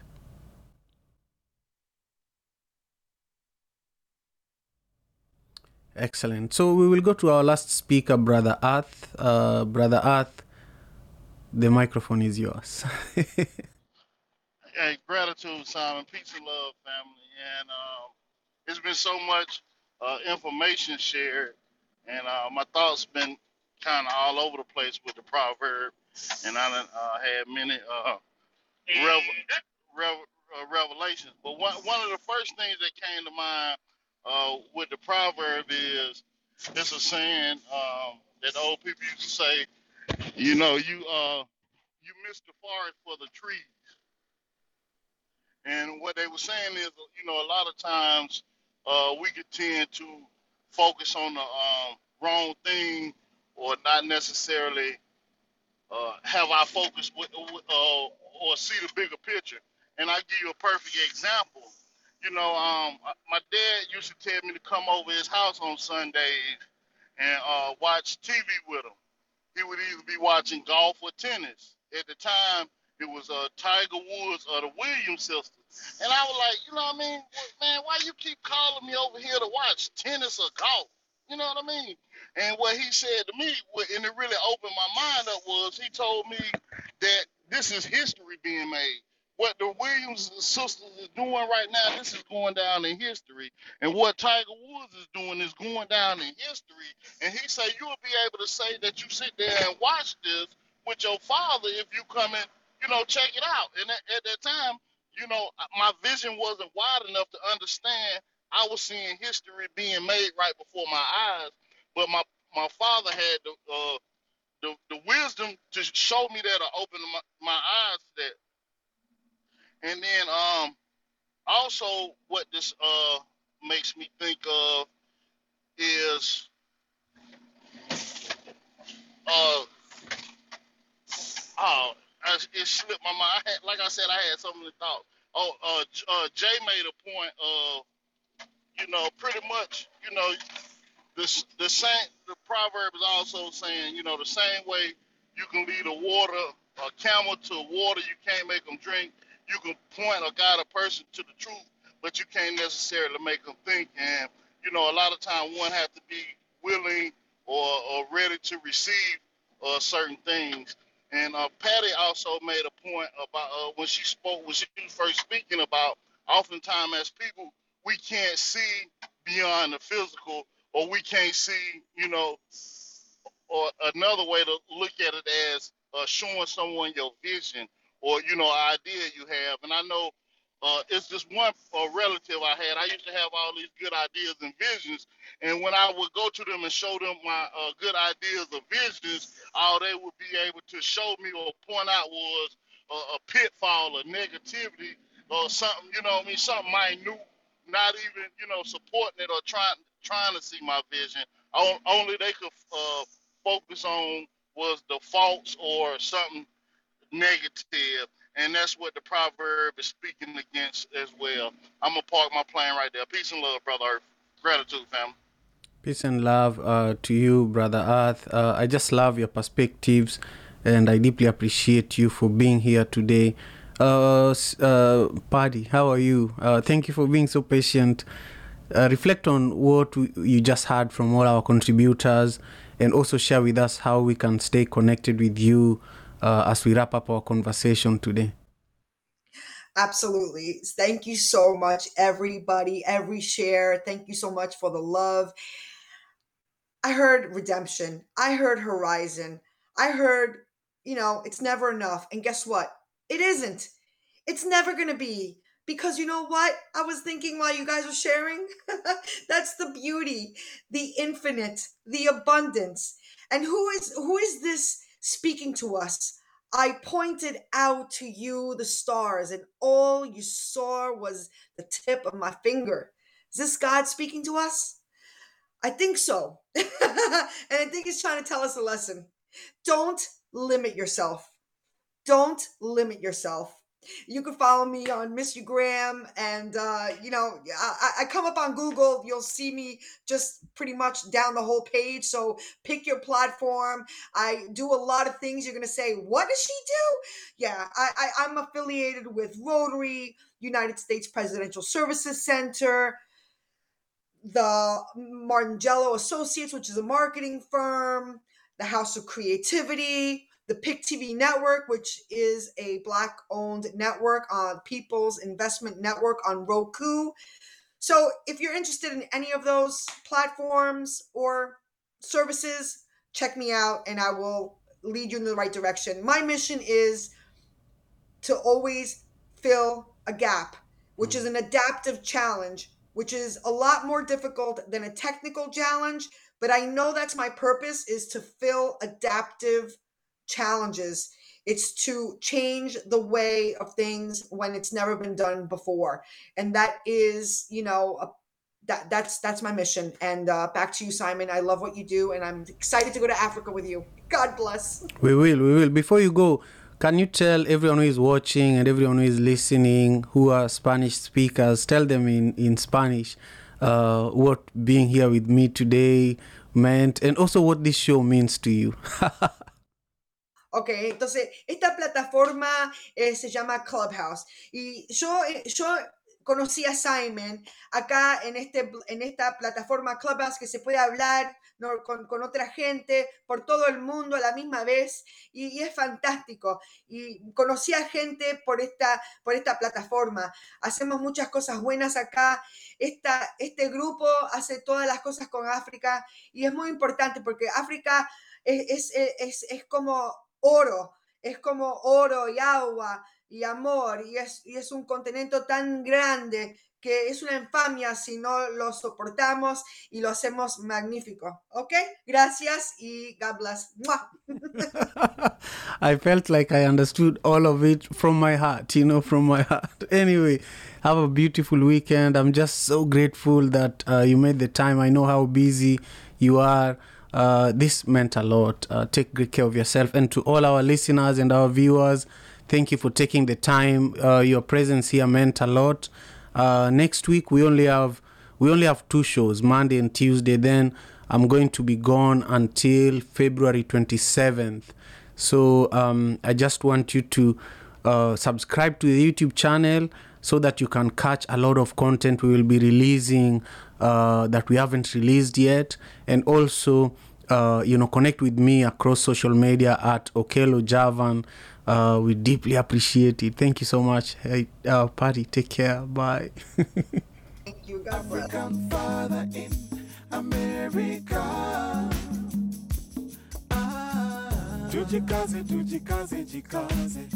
Excellent. So we will go to our last speaker, Brother Earth. Uh, Brother Earth, the microphone is yours. Hey, gratitude, Simon. Peace and love, family. And um, it's been so much uh, information shared, and uh, my thoughts been kind of all over the place with the proverb, and I uh, had many uh, rev- rev- uh, revelations. But one one of the first things that came to mind uh, with the proverb is it's a saying um, that old people used to say, you know, you uh you miss the forest for the trees. And what they were saying is, you know, a lot of times uh, we could tend to focus on the um, wrong thing or not necessarily uh, have our focus with, with, uh, or see the bigger picture. And I give you a perfect example. You know, um, my dad used to tell me to come over his house on Sundays and uh, watch TV with him. He would either be watching golf or tennis. At the time, it was uh, Tiger Woods or the Williams sisters. And I was like, you know what I mean? Man, why you keep calling me over here to watch tennis or golf? You know what I mean? And what he said to me, and it really opened my mind up, was he told me that this is history being made. What the Williams sisters is doing right now, this is going down in history. And what Tiger Woods is doing is going down in history. And he said you'll be able to say that you sit there and watch this with your father if you come and, you know, check it out. And at, at that time, you know, my vision wasn't wide enough to understand I was seeing history being made right before my eyes. But my my father had the uh, the, the wisdom to show me that or open my, my eyes that. And then um also what this uh makes me think of is uh oh I, it slipped my mind. I had, like I said, I had so many thoughts. Oh, uh, uh, Jay made a point of, you know, pretty much, you know, this the same. The proverb is also saying, you know, the same way you can lead a water a camel to water, you can't make them drink. You can point or guide a person to the truth, but you can't necessarily make them think. And you know, a lot of time one has to be willing or, or ready to receive uh, certain things. And uh, Patty also made a point about uh, when she spoke, when she was first speaking about, oftentimes as people, we can't see beyond the physical, or we can't see, you know, or another way to look at it as uh, showing someone your vision or you know idea you have. And I know uh, it's just one uh, relative I had. I used to have all these good ideas and visions, and when I would go to them and show them my uh, good ideas or visions, all they would be able to show me or point out was a, pitfall or negativity or something. You know what I mean? Something minute, not even you know supporting it or trying trying to see my vision. Only they could uh, focus on was the faults or something negative, and that's what the proverb is speaking against as well. I'm gonna park my plane right there. Peace and love, brother. Earth. Gratitude, family. Peace and love uh, to you, Brother Earth. Uh, I just love your perspectives, and I deeply appreciate you for being here today. Uh, uh, Patty, how are you? Uh, thank you for being so patient. Uh, reflect on what we, you just heard from all our contributors, and also share with us how we can stay connected with you uh, as we wrap up our conversation today. Absolutely. Thank you so much, everybody, every share. Thank you so much for the love. I heard redemption. I heard horizon. I heard, you know, it's never enough. And guess what? It isn't. It's never going to be. Because you know what? I was thinking while you guys were sharing. That's the beauty, the infinite, the abundance. And who is who is this speaking to us? I pointed out to you the stars, and all you saw was the tip of my finger. Is this God speaking to us? I think so. and I think he's trying to tell us a lesson. Don't limit yourself. Don't limit yourself. You can follow me on You Graham, and uh, you know I, I come up on Google. You'll see me just pretty much down the whole page. So pick your platform. I do a lot of things. You're gonna say, "What does she do?" Yeah, I, I I'm affiliated with Rotary, United States Presidential Services Center, the Martingello Associates, which is a marketing firm, the House of Creativity, the Pick TV Network, which is a Black owned network on People's Investment Network on Roku. So if you're interested in any of those platforms or services, check me out and I will lead you in the right direction. My mission is to always fill a gap, which is mm-hmm. an adaptive challenge, which is a lot more difficult than a technical challenge. But I know that's my purpose is to fill adaptive challenges. It's to change the way of things when it's never been done before. And that is, you know, a, that that's that's my mission. And uh, back to you, Simon. I love what you do, and I'm excited to go to Africa with you. God bless. We will, we will. Before you go, can you tell everyone who is watching and everyone who is listening who are Spanish speakers, tell them in, in Spanish uh, what being here with me today meant and also what this show means to you? Ok, entonces esta plataforma eh, se llama Clubhouse y yo, eh, yo conocí a Simon acá en, este, en esta plataforma Clubhouse que se puede hablar con, con, otra gente por todo el mundo a la misma vez y, y, es fantástico. Y conocí a gente por esta, por esta plataforma. Hacemos muchas cosas buenas acá. Esta, este grupo hace todas las cosas con África y es muy importante porque África es, es, es, es como oro, es como oro y agua y amor, y es, y es un continente tan grande que es una infamia si no lo soportamos y lo hacemos magnífico. ¿Ok? Gracias y God bless. I felt like I understood all of it from my heart, you know, from my heart. Anyway, have a beautiful weekend. I'm just so grateful that uh, you made the time. I know how busy you are. Uh, this meant a lot. Uh, take great care of yourself. And to all our listeners and our viewers, thank you for taking the time. Uh, your presence here meant a lot. Uh, next week we only have we only have two shows, Monday and Tuesday. Then I'm going to be gone until February 27th. So um, I just want you to uh, subscribe to the YouTube channel so that you can catch a lot of content we will be releasing uh, that we haven't released yet, and also uh, you know connect with me across social media at Okello Javan. Uh, we deeply appreciate it. Thank you so much. Hey, uh, Patty, take care. Bye. Thank you. God bless. African father in America. Ah, tujikaze, tujikaze, jikaze.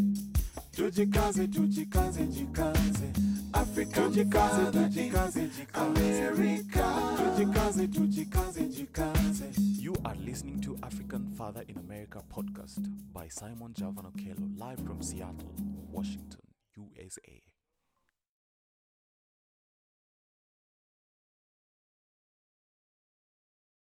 Tujikaze, tujikaze, jikaze. Africa, tujikaze, tujikaze, jikaze. America. Tujikaze, tujikaze, jikaze. You are listening to African Father in America podcast by Simon Javan Okello, live from Seattle, Washington, USA.